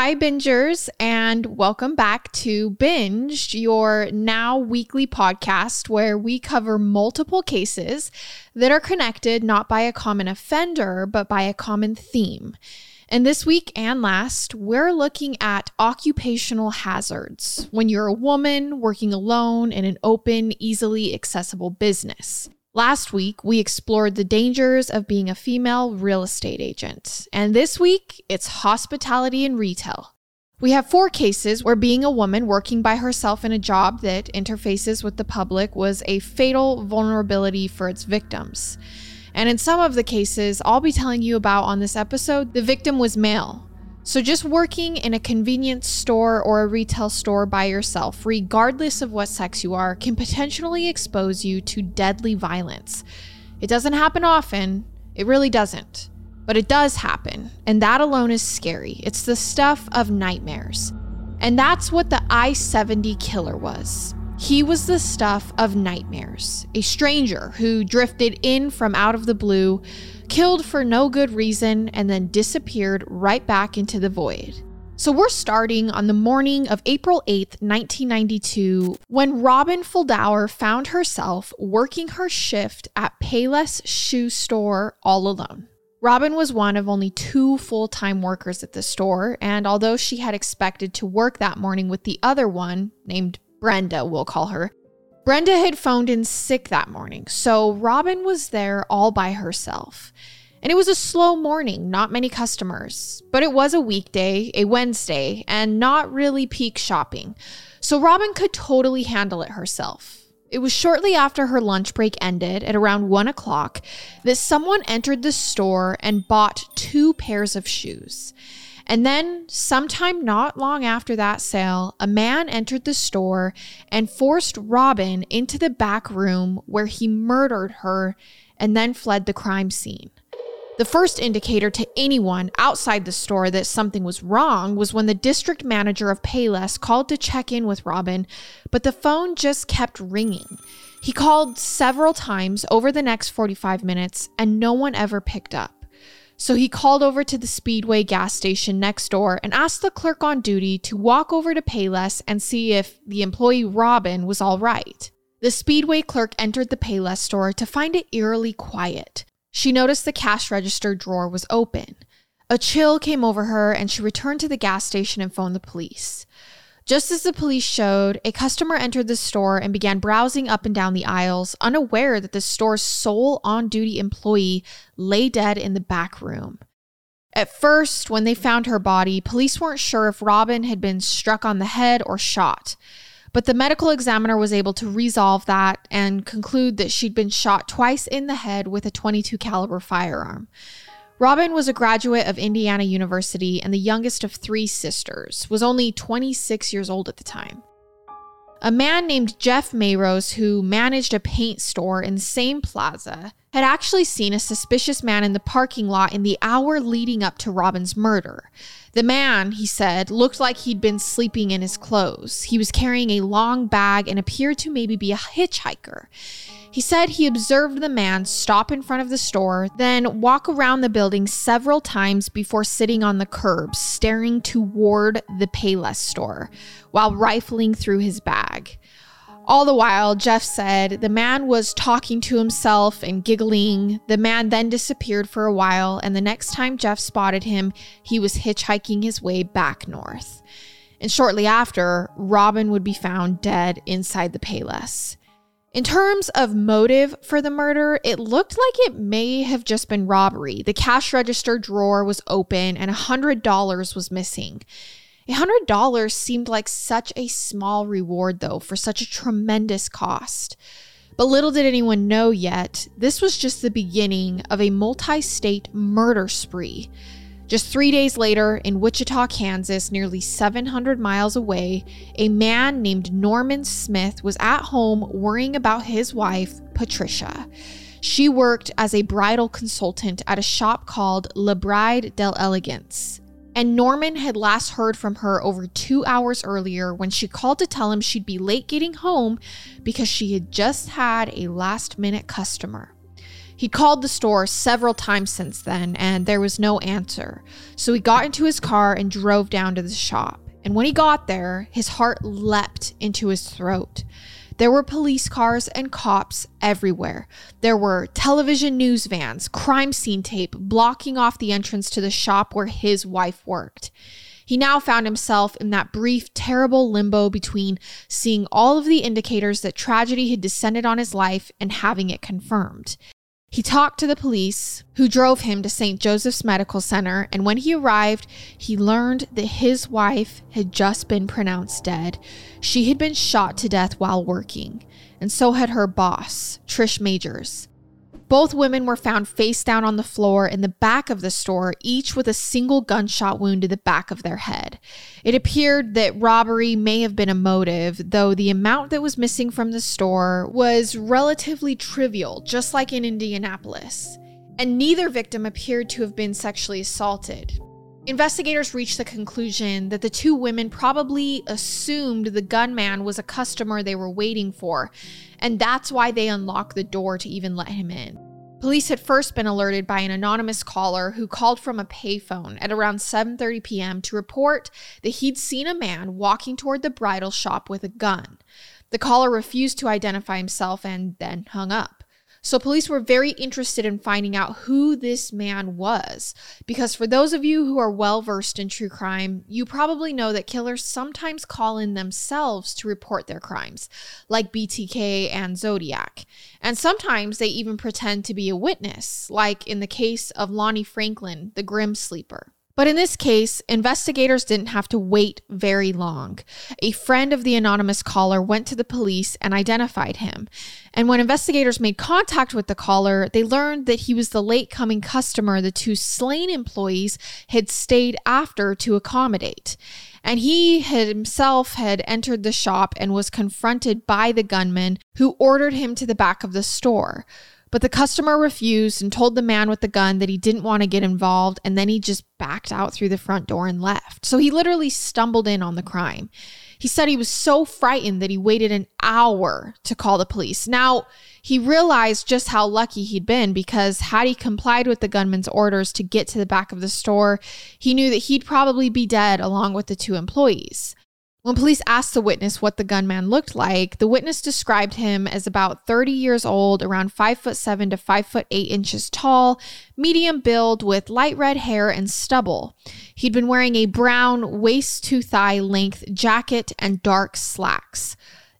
Hi, bingers, and welcome back to Binged, your now weekly podcast where we cover multiple cases that are connected not by a common offender, but by a common theme. And this week and last, we're looking at occupational hazards when you're a woman working alone in an open, easily accessible business. Last week, we explored the dangers of being a female real estate agent. And this week, it's hospitality and retail. We have four cases where being a woman working by herself in a job that interfaces with the public was a fatal vulnerability for its victims. And in some of the cases I'll be telling you about on this episode, the victim was male. So, just working in a convenience store or a retail store by yourself, regardless of what sex you are, can potentially expose you to deadly violence. It doesn't happen often, it really doesn't. But it does happen, and that alone is scary. It's the stuff of nightmares. And that's what the I 70 killer was. He was the stuff of nightmares, a stranger who drifted in from out of the blue killed for no good reason, and then disappeared right back into the void. So we're starting on the morning of April 8th, 1992, when Robin Fuldauer found herself working her shift at Payless Shoe Source all alone. Robin was one of only two full time workers at the store, and although she had expected to work that morning with the other one, named Brenda, we'll call her, Brenda had phoned in sick that morning, so Robin was there all by herself. And it was a slow morning, not many customers, but it was a weekday, a Wednesday, and not really peak shopping. So Robin could totally handle it herself. It was shortly after her lunch break ended at around one o'clock that someone entered the store and bought two pairs of shoes. And then, sometime not long after that sale, a man entered the store and forced Robin into the back room where he murdered her and then fled the crime scene. The first indicator to anyone outside the store that something was wrong was when the district manager of Payless called to check in with Robin, but the phone just kept ringing. He called several times over the next 45 minutes and no one ever picked up. So he called over to the Speedway gas station next door and asked the clerk on duty to walk over to Payless and see if the employee Robin was all right. The Speedway clerk entered the Payless store to find it eerily quiet. She noticed the cash register drawer was open. A chill came over her and she returned to the gas station and phoned the police. Just as the police showed, a customer entered the store and began browsing up and down the aisles, unaware that the store's sole on duty employee lay dead in the back room. At first, when they found her body, police weren't sure if Robin had been struck on the head or shot. But the medical examiner was able to resolve that and conclude that she'd been shot twice in the head with a 22 caliber firearm. Robin was a graduate of Indiana University and the youngest of three sisters, was only 26 years old at the time. A man named Jeff Mayrose, who managed a paint store in the same plaza, had actually seen a suspicious man in the parking lot in the hour leading up to Robin's murder. The man, he said, looked like he'd been sleeping in his clothes. He was carrying a long bag and appeared to maybe be a hitchhiker. He said he observed the man stop in front of the store, then walk around the building several times before sitting on the curb, staring toward the Payless store while rifling through his bag. All the while, Jeff said the man was talking to himself and giggling. The man then disappeared for a while, and the next time Jeff spotted him, he was hitchhiking his way back north. And shortly after, Robin would be found dead inside the Payless. In terms of motive for the murder, it looked like it may have just been robbery. The cash register drawer was open and $100 was missing. $100 seemed like such a small reward, though, for such a tremendous cost. But little did anyone know yet, this was just the beginning of a multi state murder spree. Just three days later, in Wichita, Kansas, nearly 700 miles away, a man named Norman Smith was at home worrying about his wife, Patricia. She worked as a bridal consultant at a shop called La Bride del Elegance. And Norman had last heard from her over two hours earlier when she called to tell him she'd be late getting home because she had just had a last minute customer. He called the store several times since then, and there was no answer. So he got into his car and drove down to the shop. And when he got there, his heart leapt into his throat. There were police cars and cops everywhere. There were television news vans, crime scene tape blocking off the entrance to the shop where his wife worked. He now found himself in that brief, terrible limbo between seeing all of the indicators that tragedy had descended on his life and having it confirmed. He talked to the police, who drove him to St. Joseph's Medical Center, and when he arrived, he learned that his wife had just been pronounced dead. She had been shot to death while working, and so had her boss, Trish Majors. Both women were found face down on the floor in the back of the store, each with a single gunshot wound to the back of their head. It appeared that robbery may have been a motive, though the amount that was missing from the store was relatively trivial, just like in Indianapolis. And neither victim appeared to have been sexually assaulted. Investigators reached the conclusion that the two women probably assumed the gunman was a customer they were waiting for, and that's why they unlocked the door to even let him in. Police had first been alerted by an anonymous caller who called from a payphone at around 7:30 p.m. to report that he'd seen a man walking toward the bridal shop with a gun. The caller refused to identify himself and then hung up. So police were very interested in finding out who this man was. Because for those of you who are well versed in true crime, you probably know that killers sometimes call in themselves to report their crimes, like BTK and Zodiac. And sometimes they even pretend to be a witness, like in the case of Lonnie Franklin, the Grim Sleeper. But in this case, investigators didn't have to wait very long. A friend of the anonymous caller went to the police and identified him. And when investigators made contact with the caller, they learned that he was the late coming customer the two slain employees had stayed after to accommodate. And he himself had entered the shop and was confronted by the gunman who ordered him to the back of the store. But the customer refused and told the man with the gun that he didn't want to get involved, and then he just backed out through the front door and left. So he literally stumbled in on the crime. He said he was so frightened that he waited an hour to call the police. Now, he realized just how lucky he'd been because had he complied with the gunman's orders to get to the back of the store, he knew that he'd probably be dead along with the two employees. When police asked the witness what the gunman looked like, the witness described him as about 30 years old, around 5 foot 7 to 5 foot 8 inches tall, medium build with light red hair and stubble. He'd been wearing a brown waist to thigh length jacket and dark slacks.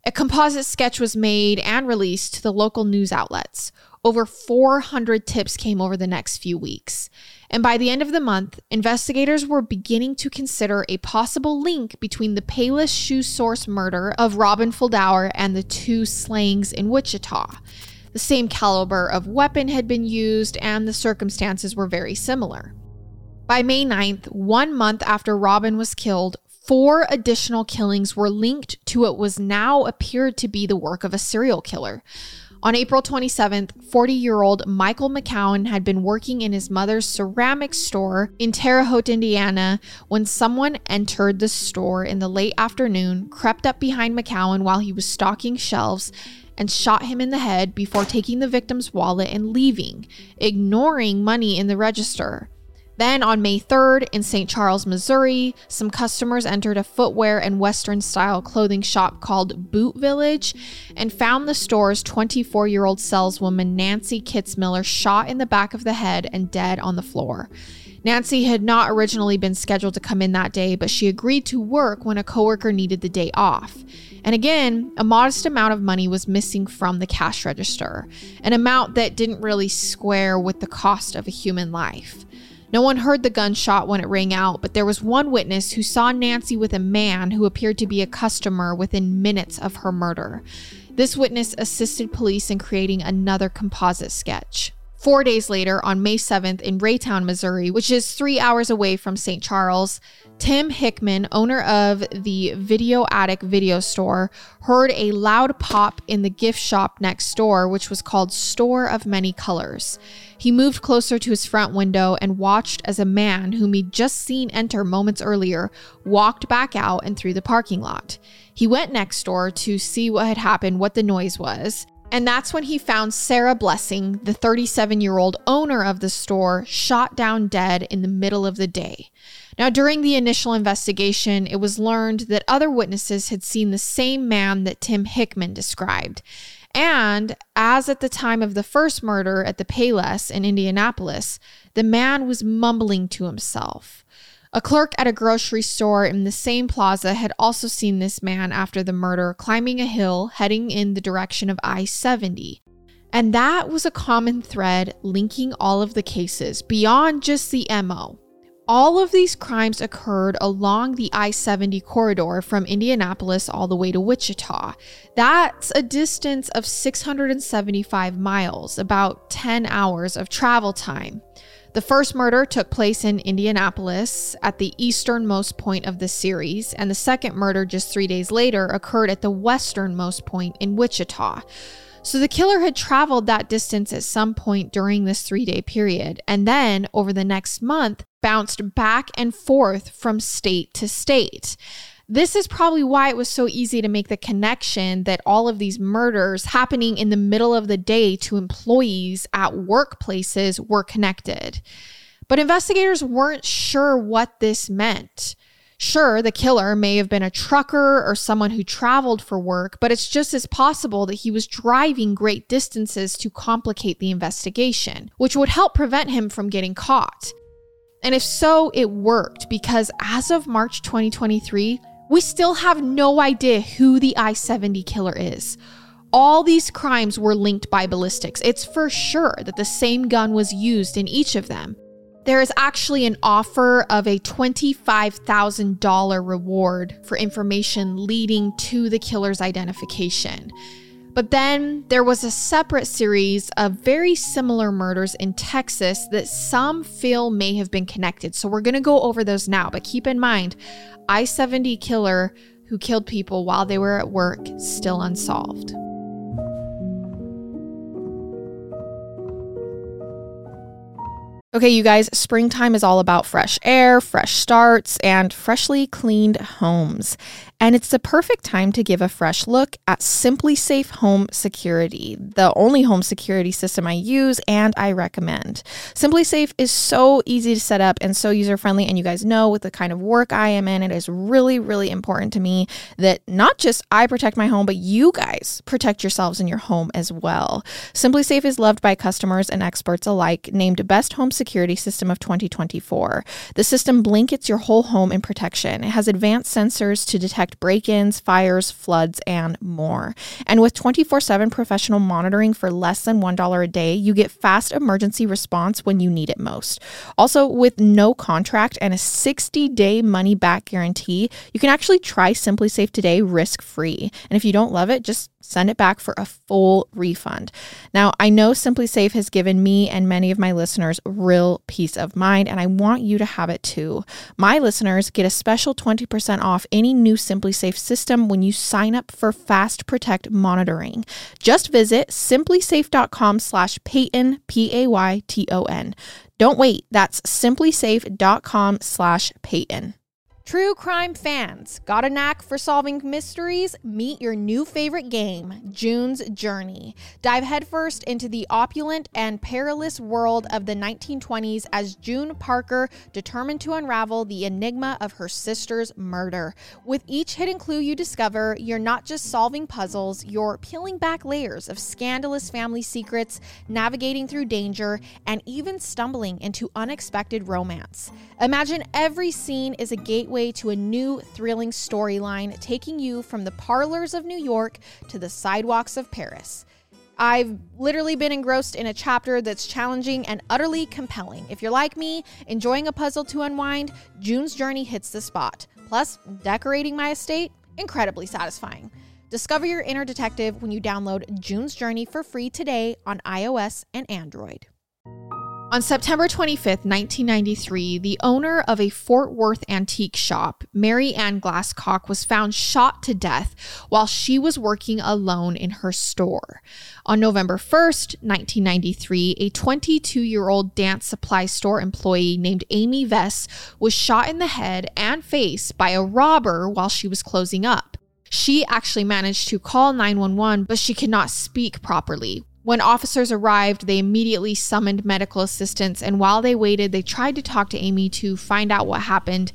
A composite sketch was made and released to the local news outlets. Over 400 tips came over the next few weeks. And by the end of the month, investigators were beginning to consider a possible link between the Payless Shoe Source murder of Robin Fuldauer and the two slayings in Wichita. The same caliber of weapon had been used, and the circumstances were very similar. By May 9th, one month after Robin was killed, four additional killings were linked to what was now appeared to be the work of a serial killer. On April 27th, 40 year old Michael McCowan had been working in his mother's ceramics store in Terre Haute, Indiana, when someone entered the store in the late afternoon, crept up behind McCowan while he was stocking shelves, and shot him in the head before taking the victim's wallet and leaving, ignoring money in the register. Then on May 3rd in St. Charles, Missouri, some customers entered a footwear and Western style clothing shop called Boot Village and found the store's 24 year old saleswoman Nancy Kitzmiller shot in the back of the head and dead on the floor. Nancy had not originally been scheduled to come in that day, but she agreed to work when a coworker needed the day off. And again, a modest amount of money was missing from the cash register, an amount that didn't really square with the cost of a human life. No one heard the gunshot when it rang out, but there was one witness who saw Nancy with a man who appeared to be a customer within minutes of her murder. This witness assisted police in creating another composite sketch. Four days later, on May 7th, in Raytown, Missouri, which is three hours away from St. Charles, Tim Hickman, owner of the Video Attic video store, heard a loud pop in the gift shop next door, which was called Store of Many Colors. He moved closer to his front window and watched as a man whom he'd just seen enter moments earlier walked back out and through the parking lot. He went next door to see what had happened, what the noise was. And that's when he found Sarah Blessing, the 37 year old owner of the store, shot down dead in the middle of the day. Now, during the initial investigation, it was learned that other witnesses had seen the same man that Tim Hickman described. And as at the time of the first murder at the Payless in Indianapolis, the man was mumbling to himself. A clerk at a grocery store in the same plaza had also seen this man after the murder climbing a hill heading in the direction of I 70. And that was a common thread linking all of the cases beyond just the MO. All of these crimes occurred along the I 70 corridor from Indianapolis all the way to Wichita. That's a distance of 675 miles, about 10 hours of travel time. The first murder took place in Indianapolis at the easternmost point of the series, and the second murder, just three days later, occurred at the westernmost point in Wichita. So the killer had traveled that distance at some point during this three day period, and then over the next month, bounced back and forth from state to state. This is probably why it was so easy to make the connection that all of these murders happening in the middle of the day to employees at workplaces were connected. But investigators weren't sure what this meant. Sure, the killer may have been a trucker or someone who traveled for work, but it's just as possible that he was driving great distances to complicate the investigation, which would help prevent him from getting caught. And if so, it worked because as of March 2023, we still have no idea who the I 70 killer is. All these crimes were linked by ballistics. It's for sure that the same gun was used in each of them. There is actually an offer of a $25,000 reward for information leading to the killer's identification. But then there was a separate series of very similar murders in Texas that some feel may have been connected. So we're going to go over those now. But keep in mind, I 70 killer who killed people while they were at work still unsolved. Okay, you guys, springtime is all about fresh air, fresh starts, and freshly cleaned homes. And it's the perfect time to give a fresh look at SimpliSafe Home Security, the only home security system I use and I recommend. SimpliSafe is so easy to set up and so user friendly. And you guys know with the kind of work I am in, it is really, really important to me that not just I protect my home, but you guys protect yourselves and your home as well. SimpliSafe is loved by customers and experts alike, named Best Home Security System of 2024. The system blankets your whole home in protection. It has advanced sensors to detect detect break ins, fires, floods, and more. And with 24 7 professional monitoring for less than $1 a day, you get fast emergency response when you need it most. Also, with no contract and a 60 day money back guarantee, you can actually try SimpliSafe today risk free. And if you don't love it, just send it back for a full refund. Now, I know SimpliSafe has given me and many of my listeners real peace of mind, and I want you to have it too. My listeners get a special 20% off any new SimpliSafe system when you sign up for Fast Protect monitoring. Just visit simplisafe.com slash Payton, P-A-Y-T-O-N. Don't wait. That's simplisafe.com slash Payton. True crime fans, got a knack for solving mysteries? Meet your new favorite game, June's Journey. Dive headfirst into the opulent and perilous world of the 1920s as June Parker determined to unravel the enigma of her sister's murder. With each hidden clue you discover, you're not just solving puzzles, you're peeling back layers of scandalous family secrets, navigating through danger, and even stumbling into unexpected romance. Imagine every scene is a gateway to a new thrilling storyline taking you from the parlors of New York to the sidewalks of Paris. I've literally been engrossed in a chapter that's challenging and utterly compelling. If you're like me, enjoying a puzzle to unwind, June's Journey hits the spot. Plus, decorating my estate, incredibly satisfying. Discover your inner detective when you download June's Journey for free today on iOS and Android. On September 25th, 1993, the owner of a Fort Worth antique shop, Mary Ann Glasscock, was found shot to death while she was working alone in her store. On November 1st, 1993, a 22 year old dance supply store employee named Amy Vess was shot in the head and face by a robber while she was closing up. She actually managed to call 911, but she could not speak properly. When officers arrived, they immediately summoned medical assistance, and while they waited, they tried to talk to Amy to find out what happened,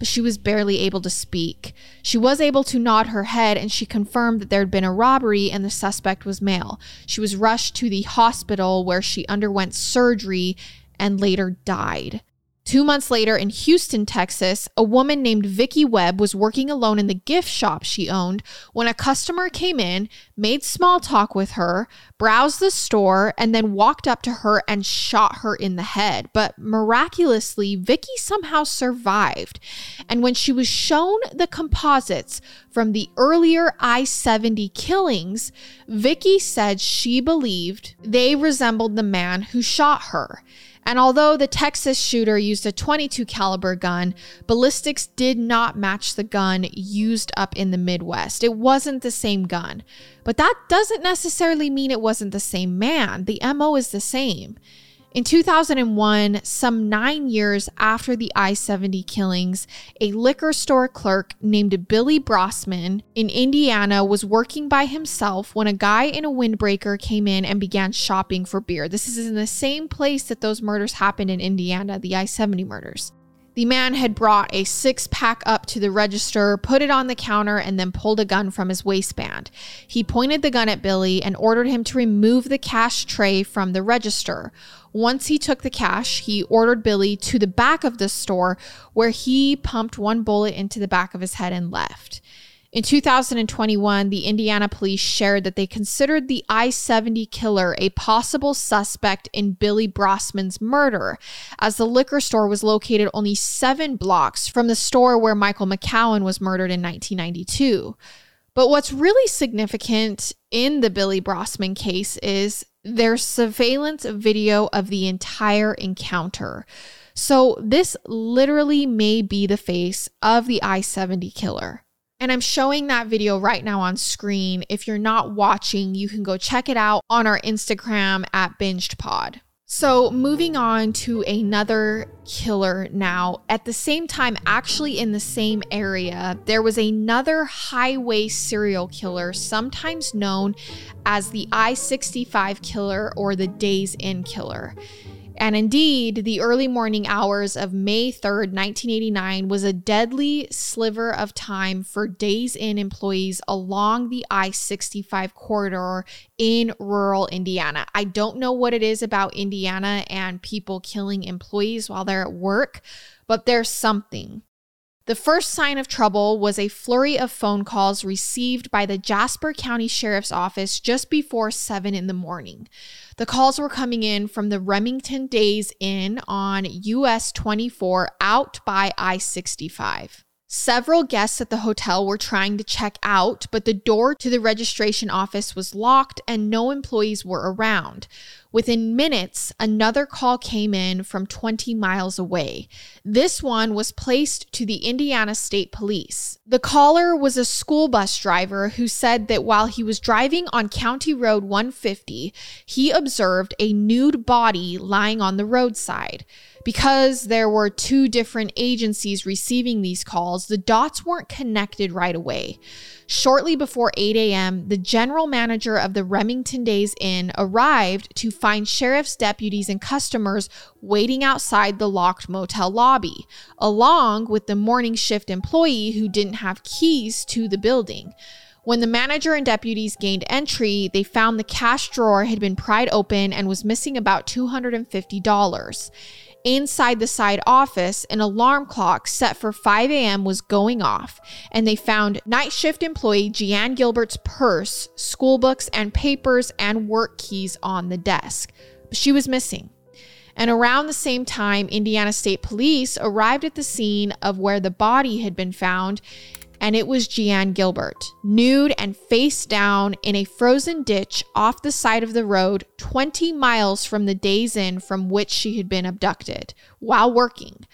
but she was barely able to speak. She was able to nod her head, and she confirmed that there had been a robbery and the suspect was male. She was rushed to the hospital where she underwent surgery and later died. Two months later in Houston, Texas, a woman named Vicky Webb was working alone in the gift shop she owned when a customer came in, made small talk with her, browsed the store, and then walked up to her and shot her in the head. But miraculously, Vicky somehow survived. And when she was shown the composites from the earlier I 70 killings, Vicky said she believed they resembled the man who shot her. And although the Texas shooter used a 22 caliber gun, ballistics did not match the gun used up in the Midwest. It wasn't the same gun. But that doesn't necessarily mean it wasn't the same man. The MO is the same. In 2001, some nine years after the I 70 killings, a liquor store clerk named Billy Brossman in Indiana was working by himself when a guy in a windbreaker came in and began shopping for beer. This is in the same place that those murders happened in Indiana, the I 70 murders. The man had brought a six pack up to the register, put it on the counter, and then pulled a gun from his waistband. He pointed the gun at Billy and ordered him to remove the cash tray from the register. Once he took the cash, he ordered Billy to the back of the store where he pumped one bullet into the back of his head and left. In 2021, the Indiana police shared that they considered the I 70 killer a possible suspect in Billy Brossman's murder, as the liquor store was located only seven blocks from the store where Michael McCowan was murdered in 1992. But what's really significant in the Billy Brossman case is there's surveillance video of the entire encounter. So, this literally may be the face of the I 70 killer. And I'm showing that video right now on screen. If you're not watching, you can go check it out on our Instagram at Binged Pod. So, moving on to another killer now. At the same time, actually in the same area, there was another highway serial killer, sometimes known as the I 65 killer or the Days Inn killer. And indeed, the early morning hours of May 3rd, 1989 was a deadly sliver of time for Days Inn employees along the I 65 corridor in rural Indiana. I don't know what it is about Indiana and people killing employees while they're at work, but there's something. The first sign of trouble was a flurry of phone calls received by the Jasper County Sheriff's Office just before 7 in the morning. The calls were coming in from the Remington Days Inn on US 24 out by I 65. Several guests at the hotel were trying to check out, but the door to the registration office was locked and no employees were around. Within minutes, another call came in from 20 miles away. This one was placed to the Indiana State Police. The caller was a school bus driver who said that while he was driving on County Road 150, he observed a nude body lying on the roadside. Because there were two different agencies receiving these calls, the dots weren't connected right away. Shortly before 8 a.m., the general manager of the Remington Days Inn arrived to find sheriff's deputies and customers waiting outside the locked motel lobby, along with the morning shift employee who didn't have keys to the building. When the manager and deputies gained entry, they found the cash drawer had been pried open and was missing about $250. Inside the side office, an alarm clock set for 5 a.m. was going off, and they found night shift employee Jeanne Gilbert's purse, school books, and papers and work keys on the desk. But she was missing. And around the same time, Indiana State Police arrived at the scene of where the body had been found and it was Jeanne Gilbert, nude and face down in a frozen ditch off the side of the road, 20 miles from the Days Inn from which she had been abducted while working.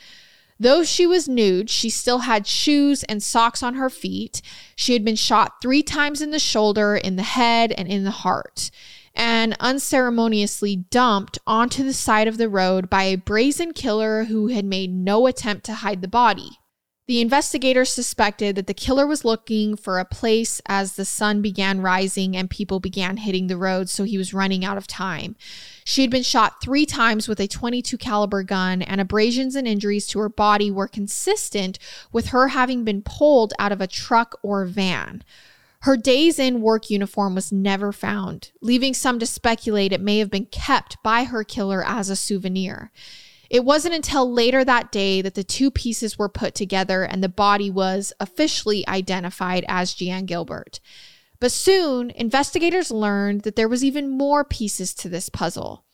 Though she was nude, she still had shoes and socks on her feet. She had been shot three times in the shoulder, in the head, and in the heart, and unceremoniously dumped onto the side of the road by a brazen killer who had made no attempt to hide the body. The investigators suspected that the killer was looking for a place as the sun began rising and people began hitting the road, so he was running out of time. She had been shot 3 times with a 22 caliber gun and abrasions and injuries to her body were consistent with her having been pulled out of a truck or van. Her Days Inn work uniform was never found, leaving some to speculate it may have been kept by her killer as a souvenir. It wasn't until later that day that the two pieces were put together and the body was officially identified as Jeanne Gilbert. But soon, investigators learned that there was even more pieces to this puzzle.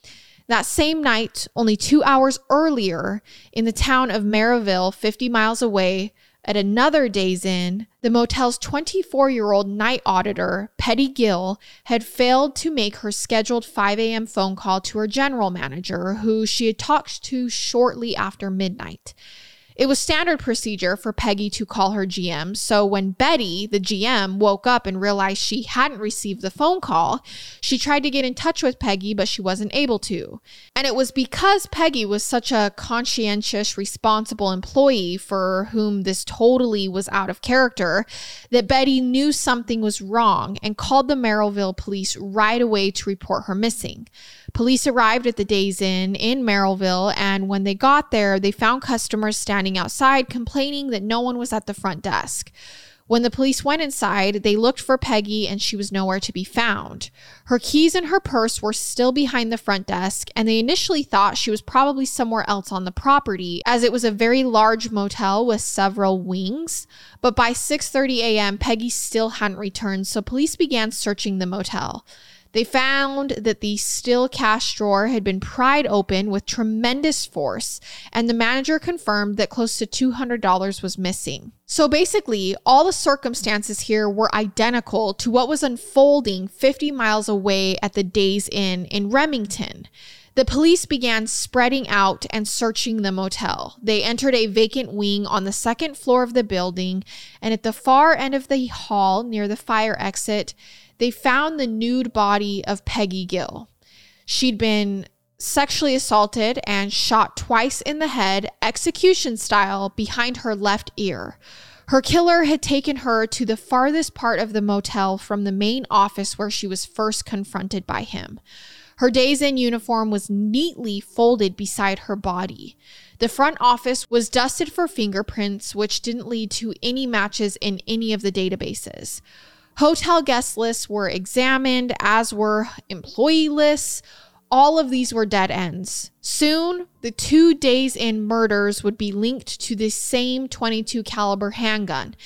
That same night, only two hours earlier, in the town of Merrillville, 50 miles away, at another Days Inn, the motel's 24 year old night auditor, Peggy Gill, had failed to make her scheduled 5 a.m. phone call to her general manager, who she had talked to shortly after midnight. It was standard procedure for Peggy to call her GM. So when Betty, the GM, woke up and realized she hadn't received the phone call, she tried to get in touch with Peggy, but she wasn't able to. And it was because Peggy was such a conscientious, responsible employee for whom this totally was out of character that Betty knew something was wrong and called the Merrillville police right away to report her missing. Police arrived at the Days Inn in Merrillville, and when they got there, they found customers standing outside complaining that no one was at the front desk. When the police went inside, they looked for Peggy and she was nowhere to be found. Her keys and her purse were still behind the front desk, and they initially thought she was probably somewhere else on the property as it was a very large motel with several wings. But by 6:30 a.m., Peggy still hadn't returned, so police began searching the motel. They found that the steel cash drawer had been pried open with tremendous force, and the manager confirmed that close to $200 was missing. So basically, all the circumstances here were identical to what was unfolding 50 miles away at the Days Inn in Remington. The police began spreading out and searching the motel. They entered a vacant wing on the second floor of the building, and at the far end of the hall near the fire exit, they found the nude body of Peggy Gill. She'd been sexually assaulted and shot twice in the head, execution style, behind her left ear. Her killer had taken her to the farthest part of the motel from the main office where she was first confronted by him. Her Days Inn uniform was neatly folded beside her body. The front office was dusted for fingerprints, which didn't lead to any matches in any of the databases. Hotel guest lists were examined, as were employee lists. All of these were dead ends. Soon, the two Days Inn murders would be linked to the same 22 caliber handgun,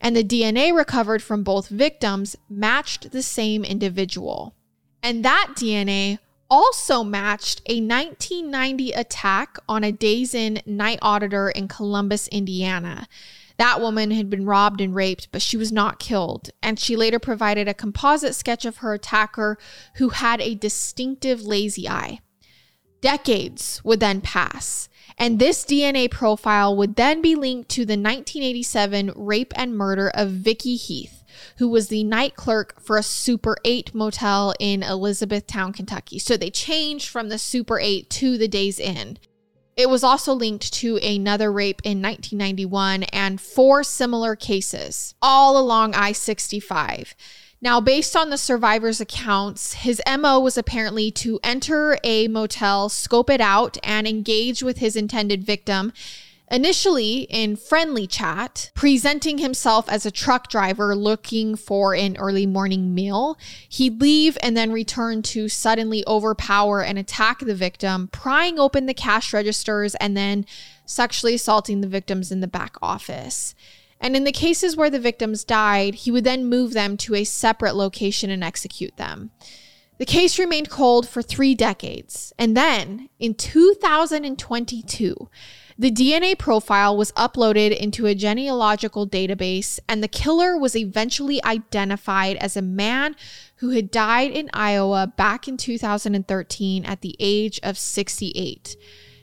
and the DNA recovered from both victims matched the same individual. And that DNA also matched a 1990 attack on a Days Inn night auditor in Columbus, Indiana. That woman had been robbed and raped, but she was not killed. And she later provided a composite sketch of her attacker who had a distinctive lazy eye. Decades would then pass, and this DNA profile would then be linked to the 1987 rape and murder of Vicky Heath, who was the night clerk for a Super 8 motel in Elizabethtown, Kentucky. So they changed from the Super 8 to the Days Inn. It was also linked to another rape in 1991 and four similar cases, all along I 65. Now, based on the survivor's accounts, his MO was apparently to enter a motel, scope it out, and engage with his intended victim Initially in friendly chat, presenting himself as a truck driver looking for an early morning meal, he'd leave and then return to suddenly overpower and attack the victim, prying open the cash registers and then sexually assaulting the victims in the back office. And in the cases where the victims died, he would then move them to a separate location and execute them. The case remained cold for three decades. And then in 2022, the DNA profile was uploaded into a genealogical database, and the killer was eventually identified as a man who had died in Iowa back in 2013 at the age of 68.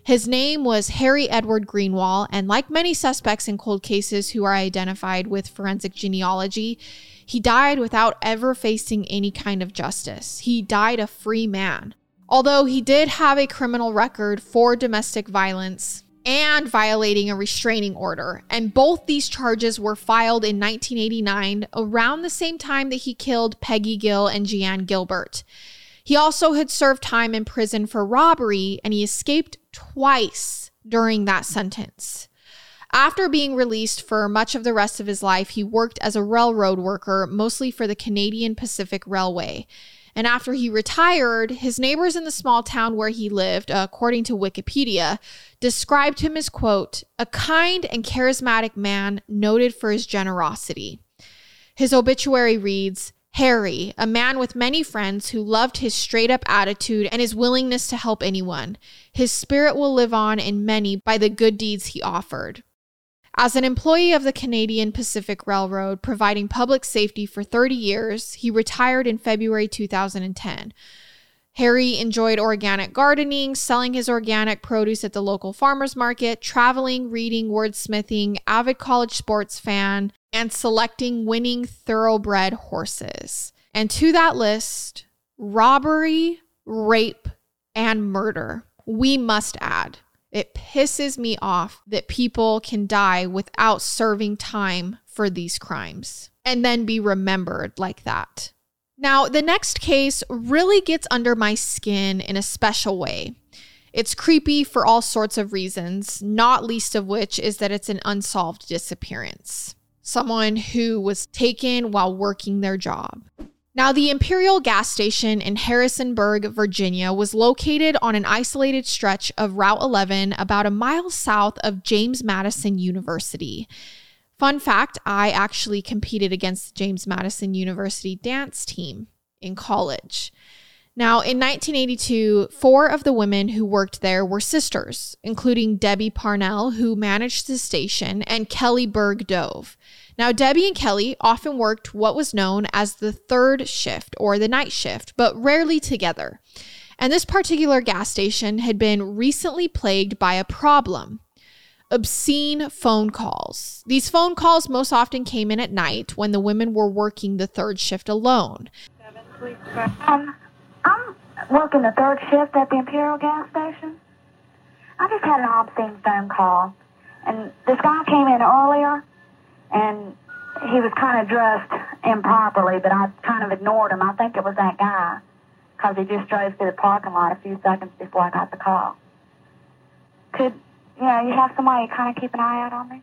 His name was Harry Edward Greenwell, and like many suspects in cold cases who are identified with forensic genealogy, he died without ever facing any kind of justice. He died a free man. Although he did have a criminal record for domestic violence, and violating a restraining order. And both these charges were filed in 1989, around the same time that he killed Peggy Gill and Jeanne Gilbert. He also had served time in prison for robbery and he escaped twice during that sentence. After being released for much of the rest of his life, he worked as a railroad worker, mostly for the Canadian Pacific Railway. And after he retired, his neighbors in the small town where he lived, according to Wikipedia, described him as, quote, a kind and charismatic man noted for his generosity. His obituary reads, Harry, a man with many friends who loved his straight up attitude and his willingness to help anyone. His spirit will live on in many by the good deeds he offered. As an employee of the Canadian Pacific Railroad, providing public safety for 30 years, he retired in February 2010. Harry enjoyed organic gardening, selling his organic produce at the local farmers market, traveling, reading, wordsmithing, avid college sports fan, and selecting winning thoroughbred horses. And to that list, robbery, rape, and murder. We must add. It pisses me off that people can die without serving time for these crimes and then be remembered like that. Now, the next case really gets under my skin in a special way. It's creepy for all sorts of reasons, not least of which is that it's an unsolved disappearance. Someone who was taken while working their job. Now, the Imperial gas station in Harrisonburg, Virginia, was located on an isolated stretch of Route 11 about a mile south of James Madison University. Fun fact I actually competed against the James Madison University dance team in college. Now, in 1982, four of the women who worked there were sisters, including Debbie Parnell, who managed the station, and Kelly Bergh Dove. Now, Debbie and Kelly often worked what was known as the third shift or the night shift, but rarely together. And this particular gas station had been recently plagued by a problem obscene phone calls. These phone calls most often came in at night when the women were working the third shift alone. Um, I'm working the third shift at the Imperial gas station. I just had an obscene phone call. And this guy came in earlier and he was kind of dressed improperly, but I kind of ignored him. I think it was that guy because he just drove through the parking lot a few seconds before I got the call. Could, know, you have somebody kind of keep an eye out on me?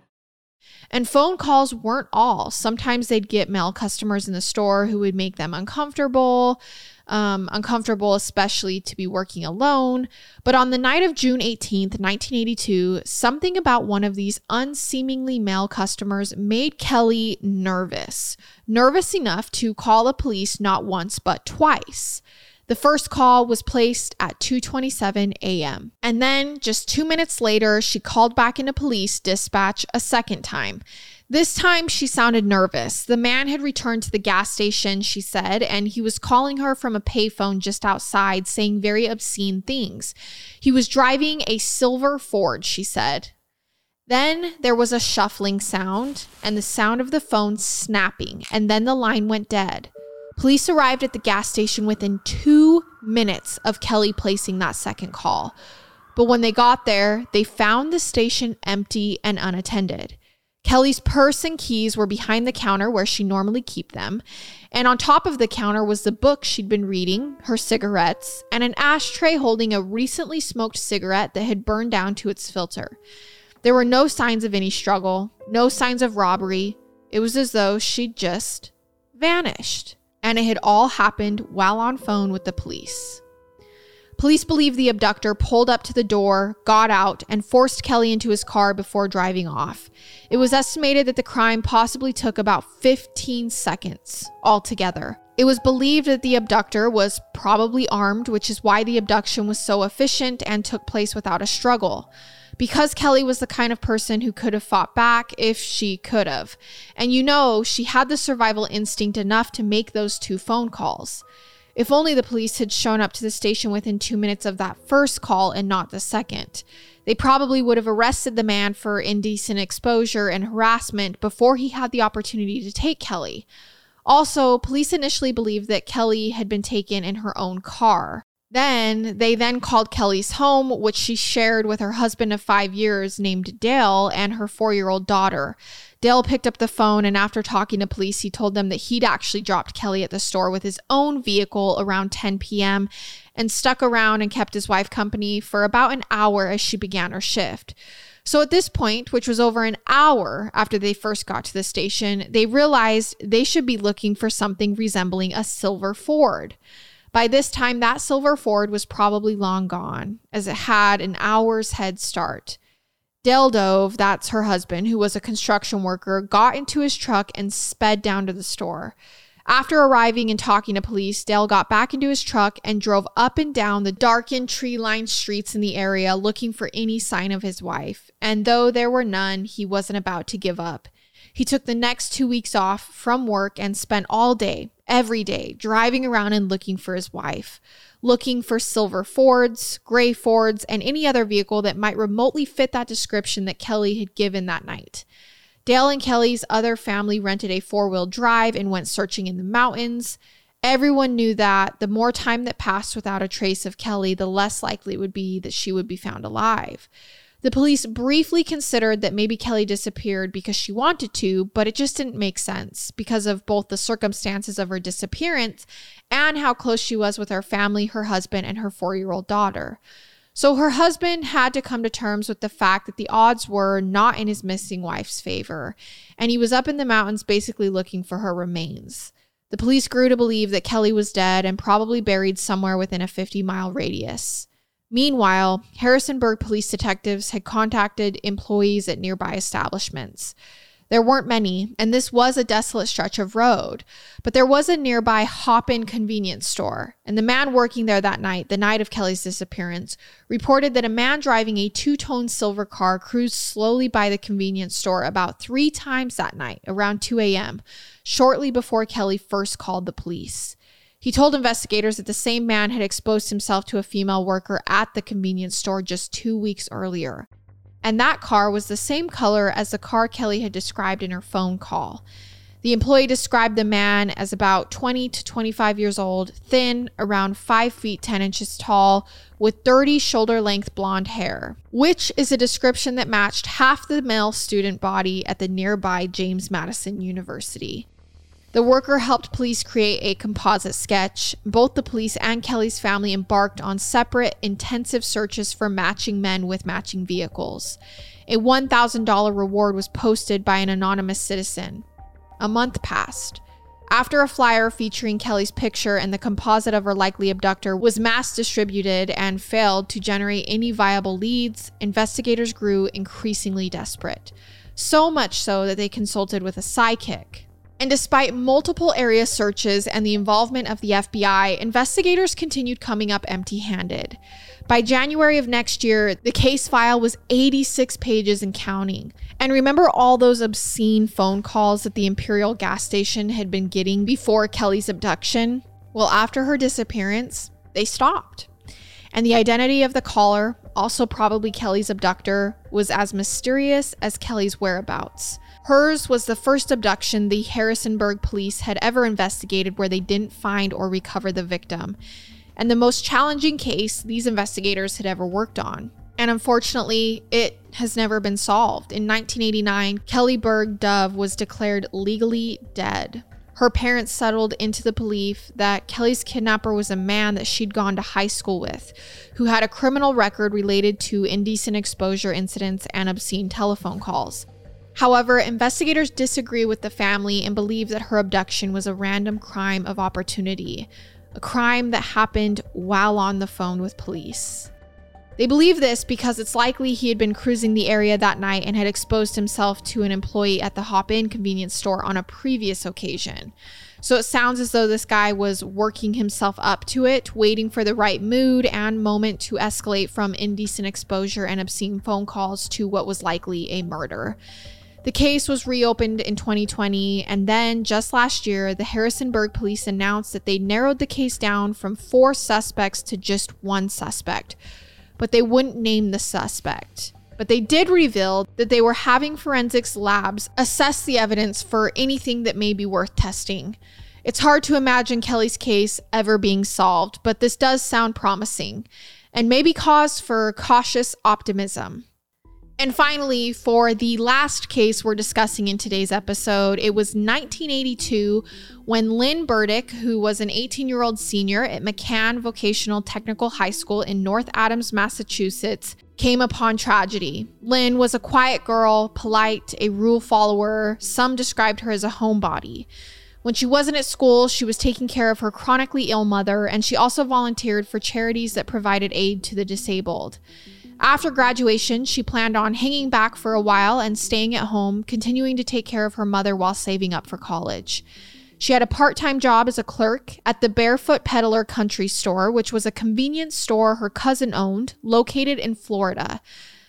And phone calls weren't all. Sometimes they'd get male customers in the store who would make them uncomfortable um, uncomfortable, especially to be working alone. But on the night of June 18th, 1982, something about one of these unseemingly male customers made Kelly nervous. Nervous enough to call the police not once, but twice. The first call was placed at 2:27 a.m. And then just 2 minutes later, she called back into police dispatch a second time. This time she sounded nervous. The man had returned to the gas station, she said, and he was calling her from a payphone just outside, saying very obscene things. He was driving a silver Ford, she said. Then there was a shuffling sound and the sound of the phone snapping, and then the line went dead. Police arrived at the gas station within two minutes of Kelly placing that second call. But when they got there, they found the station empty and unattended. Kelly's purse and keys were behind the counter where she normally keep them, and on top of the counter was the book she'd been reading, her cigarettes, and an ashtray holding a recently smoked cigarette that had burned down to its filter. There were no signs of any struggle, no signs of robbery. It was as though she'd just vanished, and it had all happened while on phone with the police. Police believe the abductor pulled up to the door, got out, and forced Kelly into his car before driving off. It was estimated that the crime possibly took about 15 seconds altogether. It was believed that the abductor was probably armed, which is why the abduction was so efficient and took place without a struggle. Because Kelly was the kind of person who could have fought back if she could have. And you know, she had the survival instinct enough to make those two phone calls. If only the police had shown up to the station within two minutes of that first call and not the second. They probably would have arrested the man for indecent exposure and harassment before he had the opportunity to take Kelly. Also, police initially believed that Kelly had been taken in her own car. Then they then called Kelly's home, which she shared with her husband of five years named Dale and her four year old daughter. Dale picked up the phone and after talking to police, he told them that he'd actually dropped Kelly at the store with his own vehicle around 10 p.m. and stuck around and kept his wife company for about an hour as she began her shift. So at this point, which was over an hour after they first got to the station, they realized they should be looking for something resembling a silver Ford. By this time, that silver Ford was probably long gone, as it had an hour's head start. Dale Dove, that's her husband, who was a construction worker, got into his truck and sped down to the store. After arriving and talking to police, Dale got back into his truck and drove up and down the darkened, tree lined streets in the area looking for any sign of his wife. And though there were none, he wasn't about to give up. He took the next two weeks off from work and spent all day, every day, driving around and looking for his wife, looking for silver Fords, gray Fords, and any other vehicle that might remotely fit that description that Kelly had given that night. Dale and Kelly's other family rented a four wheel drive and went searching in the mountains. Everyone knew that the more time that passed without a trace of Kelly, the less likely it would be that she would be found alive. The police briefly considered that maybe Kelly disappeared because she wanted to, but it just didn't make sense because of both the circumstances of her disappearance and how close she was with her family, her husband, and her four year old daughter. So her husband had to come to terms with the fact that the odds were not in his missing wife's favor, and he was up in the mountains basically looking for her remains. The police grew to believe that Kelly was dead and probably buried somewhere within a 50 mile radius. Meanwhile, Harrisonburg police detectives had contacted employees at nearby establishments. There weren't many, and this was a desolate stretch of road, but there was a nearby hop in convenience store. And the man working there that night, the night of Kelly's disappearance, reported that a man driving a two tone silver car cruised slowly by the convenience store about three times that night, around 2 a.m., shortly before Kelly first called the police. He told investigators that the same man had exposed himself to a female worker at the convenience store just two weeks earlier and that car was the same color as the car Kelly had described in her phone call. The employee described the man as about 20 to 25 years old, thin, around 5 feet 10 inches tall, with 30 shoulder length blonde hair, which is a description that matched half the male student body at the nearby James Madison University. The worker helped police create a composite sketch. Both the police and Kelly's family embarked on separate, intensive searches for matching men with matching vehicles. A $1,000 reward was posted by an anonymous citizen. A month passed. After a flyer featuring Kelly's picture and the composite of her likely abductor was mass distributed and failed to generate any viable leads, investigators grew increasingly desperate. So much so that they consulted with a psychic, and despite multiple area searches and the involvement of the FBI, investigators continued coming up empty handed. By January of next year, the case file was 86 pages and counting. And remember all those obscene phone calls that the Imperial gas station had been getting before Kelly's abduction? Well, after her disappearance, they stopped. And the identity of the caller, also probably Kelly's abductor, was as mysterious as Kelly's whereabouts. Hers was the first abduction the Harrisonburg police had ever investigated where they didn't find or recover the victim, and the most challenging case these investigators had ever worked on. And unfortunately, it has never been solved. In 1989, Kelly Bergh Dove was declared legally dead. Her parents settled into the belief that Kelly's kidnapper was a man that she'd gone to high school with, who had a criminal record related to indecent exposure incidents and obscene telephone calls. However, investigators disagree with the family and believe that her abduction was a random crime of opportunity, a crime that happened while on the phone with police. They believe this because it's likely he had been cruising the area that night and had exposed himself to an employee at the Hop In convenience store on a previous occasion. So it sounds as though this guy was working himself up to it, waiting for the right mood and moment to escalate from indecent exposure and obscene phone calls to what was likely a murder. The case was reopened in 2020, and then just last year, the Harrisonburg police announced that they narrowed the case down from four suspects to just one suspect, but they wouldn't name the suspect. But they did reveal that they were having forensics labs assess the evidence for anything that may be worth testing. It's hard to imagine Kelly's case ever being solved, but this does sound promising and maybe cause for cautious optimism. And finally, for the last case we're discussing in today's episode, it was 1982 when Lynn Burdick, who was an 18 year old senior at McCann Vocational Technical High School in North Adams, Massachusetts, came upon tragedy. Lynn was a quiet girl, polite, a rule follower. Some described her as a homebody. When she wasn't at school, she was taking care of her chronically ill mother, and she also volunteered for charities that provided aid to the disabled. After graduation, she planned on hanging back for a while and staying at home, continuing to take care of her mother while saving up for college. She had a part time job as a clerk at the Barefoot Peddler Country Store, which was a convenience store her cousin owned, located in Florida.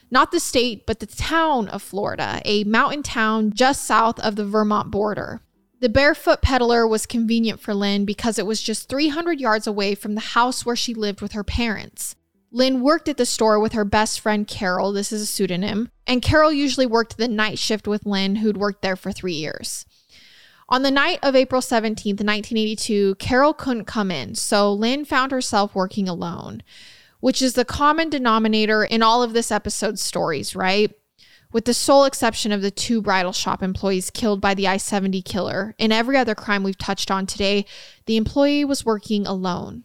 Not the state, but the town of Florida, a mountain town just south of the Vermont border. The Barefoot Peddler was convenient for Lynn because it was just 300 yards away from the house where she lived with her parents. Lynn worked at the store with her best friend Carol, this is a pseudonym, and Carol usually worked the night shift with Lynn, who'd worked there for three years. On the night of April 17th, 1982, Carol couldn't come in, so Lynn found herself working alone, which is the common denominator in all of this episode's stories, right? With the sole exception of the two bridal shop employees killed by the I 70 killer, in every other crime we've touched on today, the employee was working alone.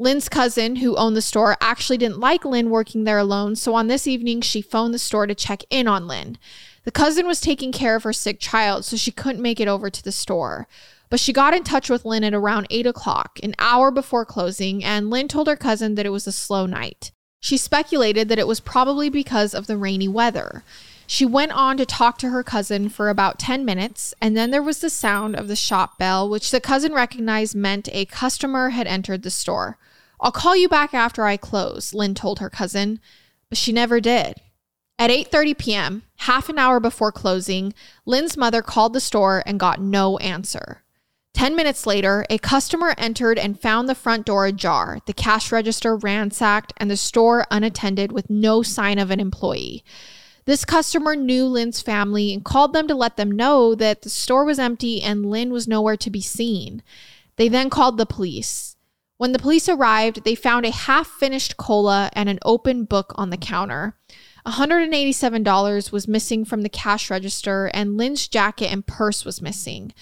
Lynn's cousin, who owned the store, actually didn't like Lynn working there alone, so on this evening, she phoned the store to check in on Lynn. The cousin was taking care of her sick child, so she couldn't make it over to the store. But she got in touch with Lynn at around 8 o'clock, an hour before closing, and Lynn told her cousin that it was a slow night. She speculated that it was probably because of the rainy weather. She went on to talk to her cousin for about 10 minutes, and then there was the sound of the shop bell, which the cousin recognized meant a customer had entered the store. I'll call you back after I close, Lynn told her cousin, but she never did. At 8:30 p.m., half an hour before closing, Lynn's mother called the store and got no answer. 10 minutes later, a customer entered and found the front door ajar, the cash register ransacked, and the store unattended with no sign of an employee. This customer knew Lynn's family and called them to let them know that the store was empty and Lynn was nowhere to be seen. They then called the police. When the police arrived, they found a half finished cola and an open book on the counter. $187 was missing from the cash register, and Lynn's jacket and purse was missing.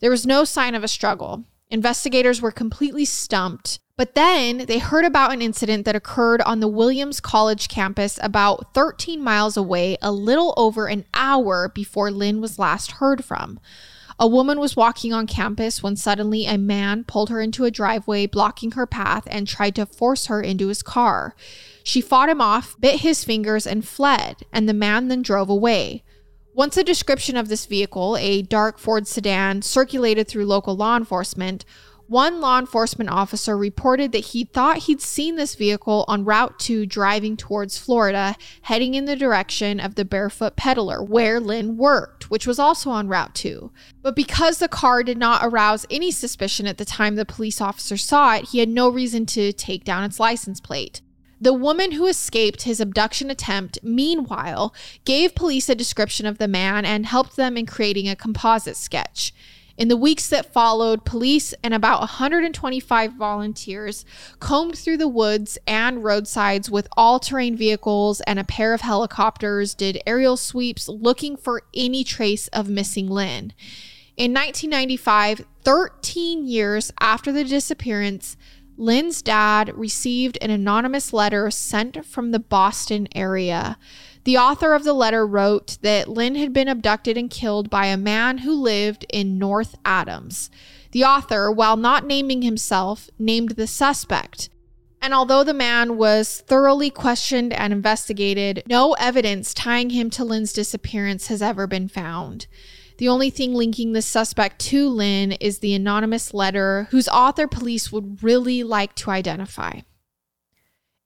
There was no sign of a struggle. Investigators were completely stumped. But then they heard about an incident that occurred on the Williams College campus about 13 miles away, a little over an hour before Lynn was last heard from. A woman was walking on campus when suddenly a man pulled her into a driveway, blocking her path, and tried to force her into his car. She fought him off, bit his fingers, and fled, and the man then drove away. Once a description of this vehicle, a dark Ford sedan, circulated through local law enforcement, one law enforcement officer reported that he thought he'd seen this vehicle on Route 2 driving towards Florida, heading in the direction of the Barefoot Peddler, where Lynn worked, which was also on Route 2. But because the car did not arouse any suspicion at the time the police officer saw it, he had no reason to take down its license plate. The woman who escaped his abduction attempt, meanwhile, gave police a description of the man and helped them in creating a composite sketch. In the weeks that followed, police and about 125 volunteers combed through the woods and roadsides with all terrain vehicles and a pair of helicopters, did aerial sweeps looking for any trace of missing Lynn. In 1995, 13 years after the disappearance, Lynn's dad received an anonymous letter sent from the Boston area. The author of the letter wrote that Lynn had been abducted and killed by a man who lived in North Adams. The author, while not naming himself, named the suspect. And although the man was thoroughly questioned and investigated, no evidence tying him to Lynn's disappearance has ever been found. The only thing linking the suspect to Lynn is the anonymous letter, whose author police would really like to identify.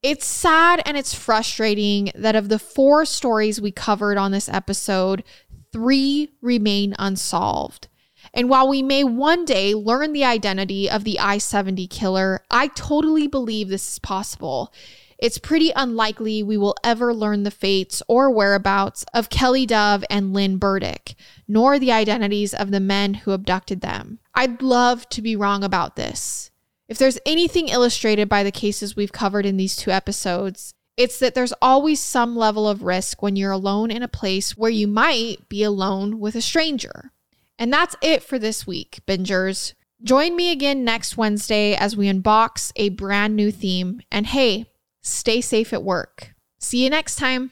It's sad and it's frustrating that of the four stories we covered on this episode, three remain unsolved. And while we may one day learn the identity of the I 70 killer, I totally believe this is possible. it's pretty unlikely we will ever learn the fates or whereabouts of Kelly Dove and Lynn Burdick, nor the identities of the men who abducted them. I'd love to be wrong about this. If there's anything illustrated by the cases we've covered in these two episodes, it's that there's always some level of risk when you're alone in a place where you might be alone with a stranger. And that's it for this week, bingers. Join me again next Wednesday as we unbox a brand new theme. And hey, stay safe at work. See you next time.